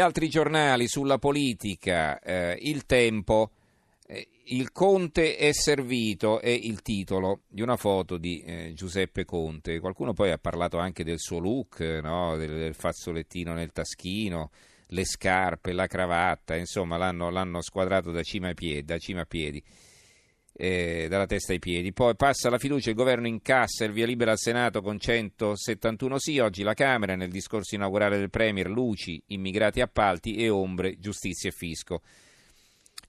Altri giornali sulla politica, eh, il tempo, eh, il Conte è servito è il titolo di una foto di eh, Giuseppe Conte. Qualcuno poi ha parlato anche del suo look, no? del, del, fazzolettino nel taschino, le scarpe, la cravatta, insomma l'hanno, l'hanno squadrato da cima, piedi, da cima a piedi eh, dalla testa ai piedi. Poi passa la fiducia, il governo incassa il via libera al Senato con 171 sì, oggi la Camera nel discorso inaugurale del Premier, luci, immigrati appalti e ombre, giustizia e fisco.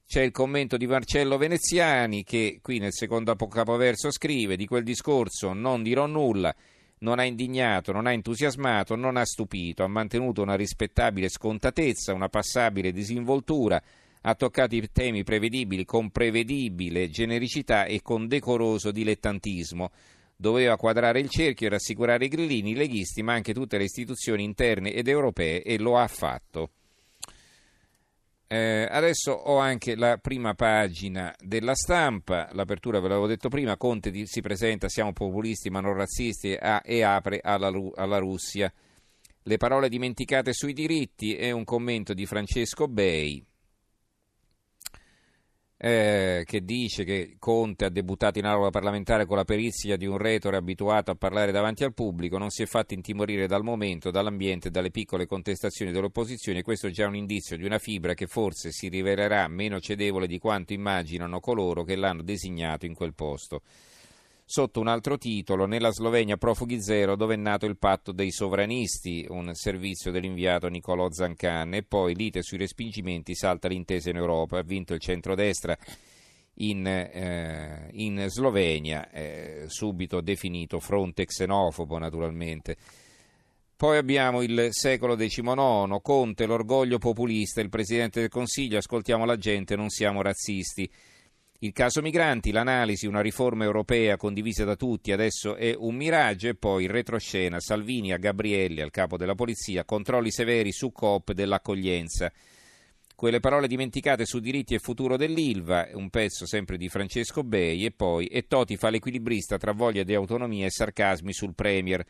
C'è il commento di Marcello Veneziani che qui nel secondo capoverso scrive di quel discorso non dirò nulla, non ha indignato, non ha entusiasmato, non ha stupito, ha mantenuto una rispettabile scontatezza, una passabile disinvoltura, ha toccato i temi prevedibili con prevedibile genericità e con decoroso dilettantismo. Doveva quadrare il cerchio e rassicurare i grillini, i leghisti, ma anche tutte le istituzioni interne ed europee e lo ha fatto. Eh, adesso ho anche la prima pagina della stampa, l'apertura ve l'avevo detto prima, Conte si presenta, siamo populisti ma non razzisti a, e apre alla, alla Russia. Le parole dimenticate sui diritti è un commento di Francesco Bei eh, che dice che Conte ha debuttato in aula parlamentare con la perizia di un retore abituato a parlare davanti al pubblico, non si è fatto intimorire dal momento, dall'ambiente e dalle piccole contestazioni dell'opposizione. Questo è già un indizio di una fibra che forse si rivelerà meno cedevole di quanto immaginano coloro che l'hanno designato in quel posto sotto un altro titolo, nella Slovenia profughi zero dove è nato il patto dei sovranisti, un servizio dell'inviato Nicolò Zancan e poi lite sui respingimenti salta l'intesa in Europa, ha vinto il centrodestra in, eh, in Slovenia, eh, subito definito fronte xenofobo naturalmente. Poi abbiamo il secolo XIX, Conte, l'orgoglio populista, il Presidente del Consiglio, ascoltiamo la gente, non siamo razzisti. Il caso migranti, l'analisi, una riforma europea condivisa da tutti, adesso è un miraggio e poi il retroscena, Salvini a Gabrielli, al capo della polizia, controlli severi su COP dell'accoglienza. Quelle parole dimenticate su diritti e futuro dell'Ilva, un pezzo sempre di Francesco Bei e poi e Toti fa l'equilibrista tra voglia di autonomia e sarcasmi sul Premier.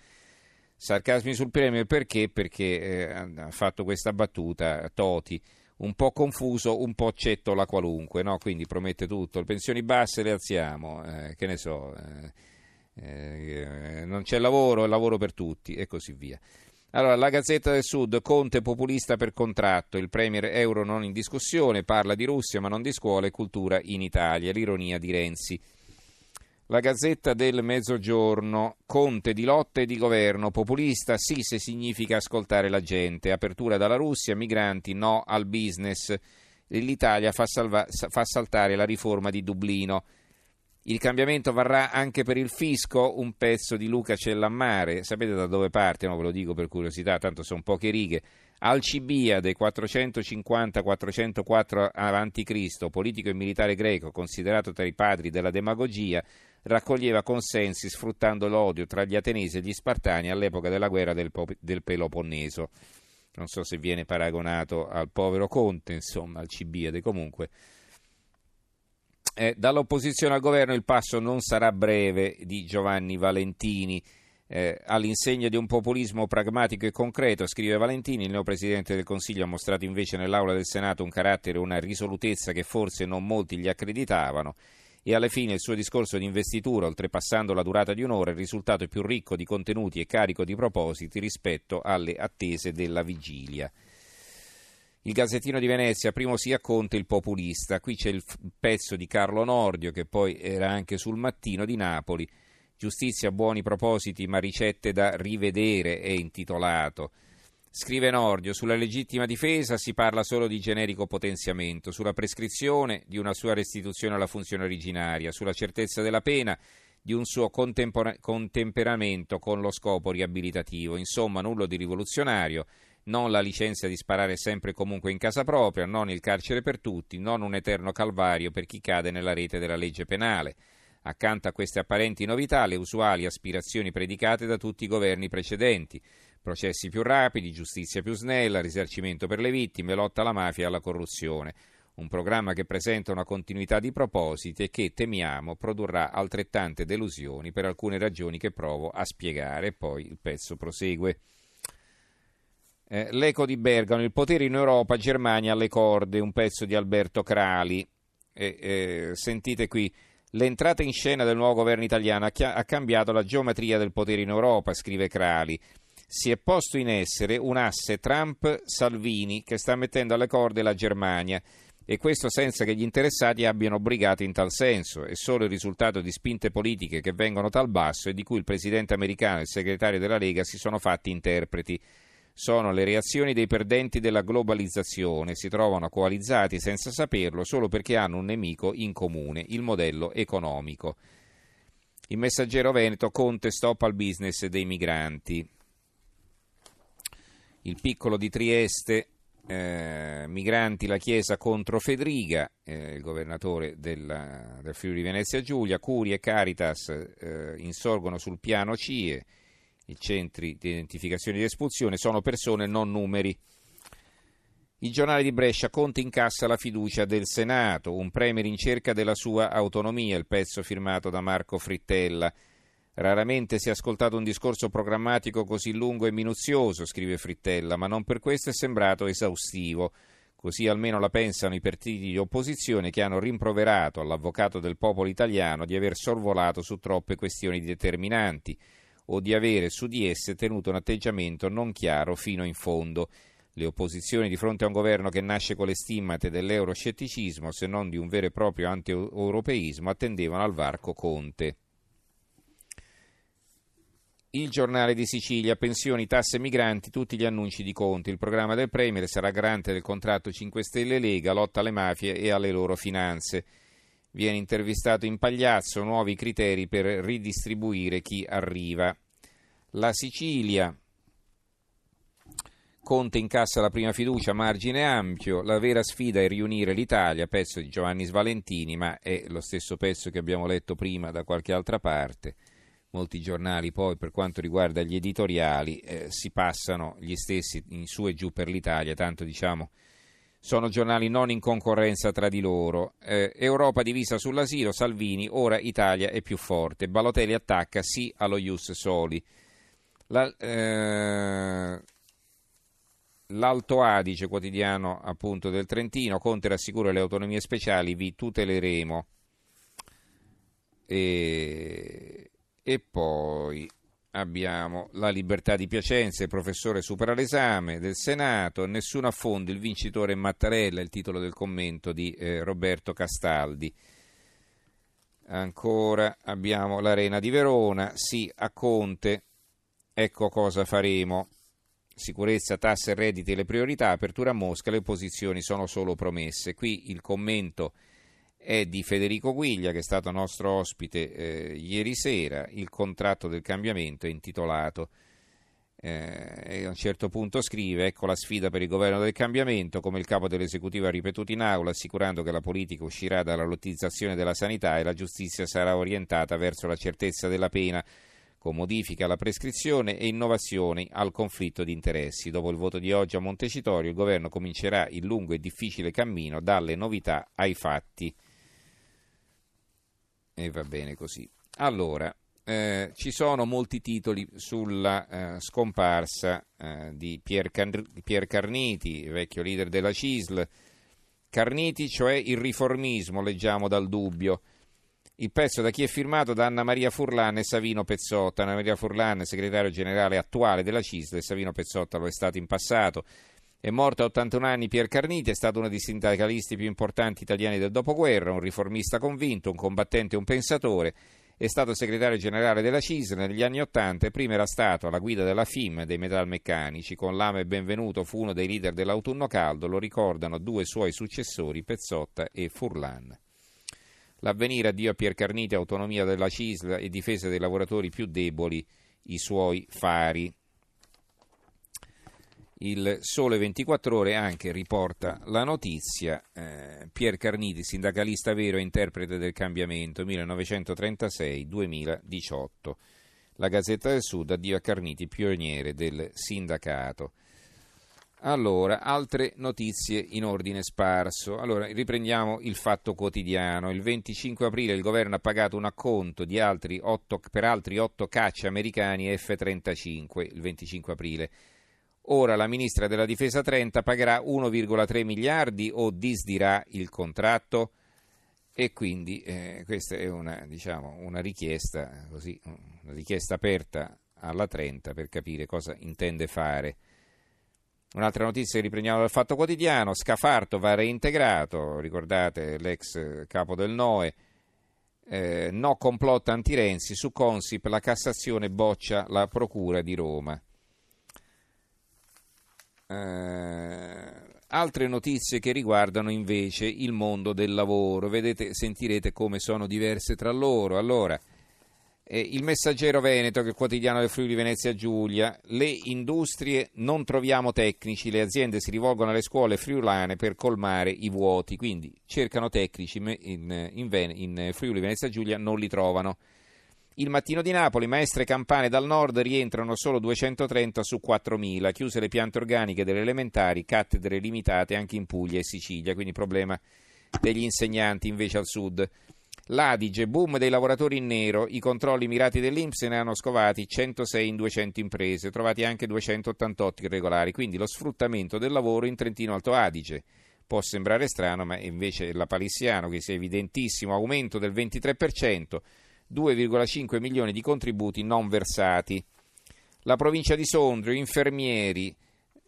Sarcasmi sul Premier perché? Perché eh, ha fatto questa battuta Toti un po' confuso, un po' cettola qualunque, no? quindi promette tutto, le pensioni basse le alziamo, eh, che ne so, eh, eh, non c'è lavoro, è lavoro per tutti e così via. Allora, la Gazzetta del Sud, Conte populista per contratto, il premier euro non in discussione, parla di Russia ma non di scuola e cultura in Italia, l'ironia di Renzi. La Gazzetta del Mezzogiorno, Conte di lotta e di governo, populista sì se significa ascoltare la gente, apertura dalla Russia, migranti no al business, l'Italia fa, salva, fa saltare la riforma di Dublino. Il cambiamento varrà anche per il fisco, un pezzo di Luca Cellammare, sapete da dove parte? No, ve lo dico per curiosità, tanto sono poche righe. Alcibiade 450-404 a.C., politico e militare greco, considerato tra i padri della demagogia, raccoglieva consensi sfruttando l'odio tra gli Atenesi e gli Spartani all'epoca della guerra del, del Peloponneso. Non so se viene paragonato al povero Conte, insomma, al Cibiade, comunque. Eh, dall'opposizione al governo il passo non sarà breve di Giovanni Valentini. Eh, all'insegna di un populismo pragmatico e concreto, scrive Valentini, il neopresidente del Consiglio ha mostrato invece nell'Aula del Senato un carattere e una risolutezza che forse non molti gli accreditavano e alla fine il suo discorso di investitura, oltrepassando la durata di un'ora, è risultato più ricco di contenuti e carico di propositi rispetto alle attese della vigilia. Il Gazzettino di Venezia, primo si Conte il populista. Qui c'è il pezzo di Carlo Nordio, che poi era anche sul mattino di Napoli. Giustizia, buoni propositi, ma ricette da rivedere, è intitolato. Scrive Nordio, sulla legittima difesa si parla solo di generico potenziamento, sulla prescrizione di una sua restituzione alla funzione originaria, sulla certezza della pena di un suo contemperamento con lo scopo riabilitativo. Insomma, nulla di rivoluzionario, non la licenza di sparare sempre e comunque in casa propria, non il carcere per tutti, non un eterno calvario per chi cade nella rete della legge penale. Accanto a queste apparenti novità, le usuali aspirazioni predicate da tutti i governi precedenti processi più rapidi, giustizia più snella, risarcimento per le vittime, lotta alla mafia e alla corruzione. Un programma che presenta una continuità di propositi e che, temiamo, produrrà altrettante delusioni per alcune ragioni che provo a spiegare. Poi il pezzo prosegue. Eh, l'eco di Bergamo, il potere in Europa, Germania alle corde, un pezzo di Alberto Crali. Eh, eh, sentite qui, l'entrata in scena del nuovo governo italiano ha, cambiato la geometria del potere in Europa, scrive Crali. Si è posto in essere un asse Trump-Salvini che sta mettendo alle corde la Germania e questo senza che gli interessati abbiano brigato in tal senso. È solo il risultato di spinte politiche che vengono dal basso e di cui il presidente americano e il segretario della Lega si sono fatti interpreti. Sono le reazioni dei perdenti della globalizzazione, si trovano coalizzati senza saperlo solo perché hanno un nemico in comune, il modello economico. Il messaggero Veneto Conte stop al business dei migranti. Il piccolo di Trieste eh, migranti la Chiesa contro Fedriga, eh, il governatore della, del Friuli Venezia Giulia, Curi e Caritas eh, insorgono sul piano CIE, i centri di identificazione e di espulsione, sono persone non numeri. Il giornale di Brescia Conte incassa la fiducia del Senato, un premier in cerca della sua autonomia, il pezzo firmato da Marco Frittella. Raramente si è ascoltato un discorso programmatico così lungo e minuzioso, scrive Frittella, ma non per questo è sembrato esaustivo. Così almeno la pensano i partiti di opposizione che hanno rimproverato all'avvocato del popolo italiano di aver sorvolato su troppe questioni determinanti o di avere su di esse tenuto un atteggiamento non chiaro fino in fondo. Le opposizioni di fronte a un governo che nasce con le stimmate dell'euroscetticismo, se non di un vero e proprio anti-europeismo, attendevano al varco Conte. Il giornale di Sicilia, pensioni, tasse migranti, tutti gli annunci di Conte. Il programma del Premier sarà garante del contratto 5 Stelle Lega, lotta alle mafie e alle loro finanze. Viene intervistato in Pagliazzo, nuovi criteri per ridistribuire chi arriva. La Sicilia, Conte incassa la prima fiducia, margine ampio, la vera sfida è riunire l'Italia, pezzo di Giovanni Svalentini, ma è lo stesso pezzo che abbiamo letto prima da qualche altra parte. Molti giornali poi per quanto riguarda gli editoriali eh, si passano gli stessi in su e giù per l'Italia, tanto diciamo sono giornali non in concorrenza tra di loro. Eh, Europa divisa sull'asilo, Salvini, ora Italia è più forte. Balotelli attacca sì allo Ius Soli. La, eh, L'Alto Adige, quotidiano appunto del Trentino, Conte rassicura le autonomie speciali, vi tuteleremo. E e poi abbiamo la libertà di Piacenza, il professore supera l'esame del Senato, nessuno affondi, il vincitore Mattarella, il titolo del commento di eh, Roberto Castaldi. Ancora abbiamo l'Arena di Verona, sì a Conte, ecco cosa faremo. Sicurezza, tasse, redditi le priorità, apertura a Mosca, le posizioni sono solo promesse. Qui il commento è di Federico Guiglia, che è stato nostro ospite eh, ieri sera. Il contratto del cambiamento è intitolato. Eh, a un certo punto scrive: Ecco la sfida per il governo del cambiamento. Come il capo dell'esecutivo ha ripetuto in aula, assicurando che la politica uscirà dalla lottizzazione della sanità e la giustizia sarà orientata verso la certezza della pena, con modifica alla prescrizione e innovazioni al conflitto di interessi. Dopo il voto di oggi a Montecitorio, il governo comincerà il lungo e difficile cammino dalle novità ai fatti. E va bene così. Allora, eh, ci sono molti titoli sulla eh, scomparsa eh, di Pier, Can- Pier, Carniti, vecchio leader della CISL. Carniti, cioè il riformismo, leggiamo dal dubbio. Il pezzo da chi è firmato da Anna Maria Furlan e Savino Pezzotta. Anna Maria Furlan, segretario generale attuale della CISL, e Savino Pezzotta lo è stato in passato. È morto a 81 anni Pier Carniti, è stato uno dei sindacalisti più importanti italiani del dopoguerra, un riformista convinto, un combattente e un pensatore. È stato segretario generale della CISL negli anni Ottanta e prima era stato alla guida della FIM dei metalmeccanici. Con l'ame benvenuto fu uno dei leader dell'autunno caldo, lo ricordano due suoi successori, Pezzotta e Furlan. L'avvenire addio a Pier Carniti, autonomia della CISL e difesa dei lavoratori più deboli, i suoi fari. Il Sole 24 Ore anche riporta la notizia, eh, Pier Carniti, sindacalista vero e interprete del cambiamento 1936-2018. La Gazzetta del Sud, addio a Carniti, pioniere del sindacato. Allora, altre notizie in ordine sparso. Allora, riprendiamo il fatto quotidiano. Il 25 aprile il governo ha pagato un acconto altri 8, per altri 8 caccia americani F-35, il 25 aprile Ora la ministra della difesa Trenta pagherà 1,3 miliardi o disdirà il contratto? E quindi eh, questa è una, diciamo, una richiesta, così, una richiesta aperta alla Trenta per capire cosa intende fare. Un'altra notizia che riprendiamo dal Fatto Quotidiano, Scafarto va reintegrato, ricordate l'ex capo del NOE, eh, no complotto anti-Renzi, su Consip la Cassazione boccia la Procura di Roma. Eh, altre notizie che riguardano invece il mondo del lavoro, vedete, sentirete come sono diverse tra loro. Allora, eh, il Messaggero Veneto, che è il quotidiano del Friuli Venezia Giulia, le industrie non troviamo tecnici, le aziende si rivolgono alle scuole friulane per colmare i vuoti, quindi cercano tecnici in, in, in Friuli Venezia Giulia, non li trovano. Il mattino di Napoli, maestre campane dal nord rientrano solo 230 su 4.000, chiuse le piante organiche delle elementari, cattedre limitate anche in Puglia e Sicilia, quindi problema degli insegnanti invece al sud. L'Adige, boom dei lavoratori in nero, i controlli mirati dell'Inps ne hanno scovati 106 in 200 imprese, trovati anche 288 irregolari, quindi lo sfruttamento del lavoro in Trentino Alto Adige. Può sembrare strano, ma invece la Palissiano, che sia evidentissimo aumento del 23%, 2,5 milioni di contributi non versati. La provincia di Sondrio, infermieri,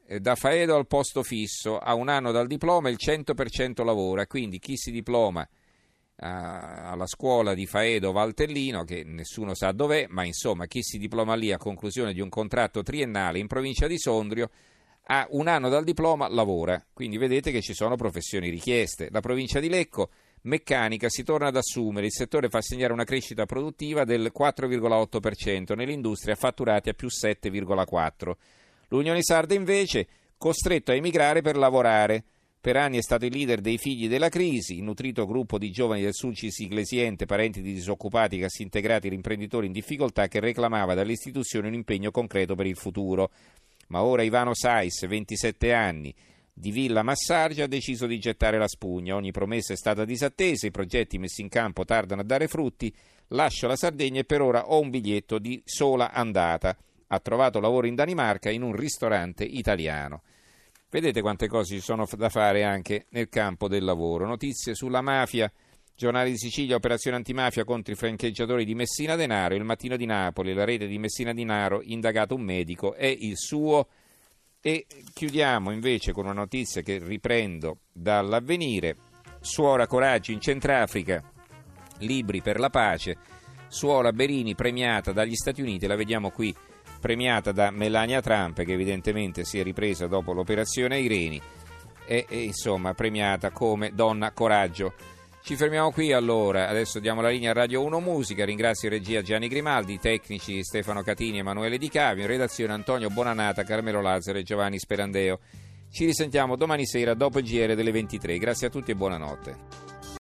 eh, da Faedo al posto fisso, a un anno dal diploma il 100% lavora, quindi chi si diploma alla scuola di Faedo Valtellino, che nessuno sa dov'è, ma insomma chi si diploma lì a conclusione di un contratto triennale in provincia di Sondrio a un anno dal diploma lavora, quindi vedete che ci sono professioni richieste. La provincia di Lecco, meccanica, si torna ad assumere, il settore fa segnare una crescita produttiva del 4,8%, nell'industria fatturati a più 7,4%. L'Unione Sarda invece costretto a emigrare per lavorare. Per anni è stato il leader dei figli della crisi, il nutrito gruppo di giovani del Sulcis Iglesiente, parenti di disoccupati, cassi integrati e imprenditori in difficoltà, che reclamava dalle istituzioni un impegno concreto per il futuro. Ma ora Ivano Sais, 27 anni, di Villa Massargia, ha deciso di gettare la spugna. Ogni promessa è stata disattesa, i progetti messi in campo tardano a dare frutti. Lascio la Sardegna e per ora ho un biglietto di sola andata. Ha trovato lavoro in Danimarca in un ristorante italiano. Vedete quante cose ci sono da fare anche nel campo del lavoro. Notizie sulla mafia, giornale di Sicilia, operazione antimafia contro i francheggiatori di Messina Denaro, il mattino di Napoli, la rete di Messina Denaro, indagato un medico, è il suo. E chiudiamo invece con una notizia che riprendo dall'avvenire. Suora Coraggio in Centrafrica, libri per la pace. Suora Berini premiata dagli Stati Uniti, la vediamo qui premiata da Melania Trump, che evidentemente si è ripresa dopo l'operazione Ireni, e, e insomma premiata come donna coraggio. Ci fermiamo qui allora, adesso diamo la linea a Radio 1 Musica, ringrazio in regia Gianni Grimaldi, tecnici Stefano Catini e Emanuele Di Cavio, in redazione Antonio Bonanata, Carmelo Lazzaro e Giovanni Sperandeo. Ci risentiamo domani sera dopo il GR delle 23, grazie a tutti e buonanotte.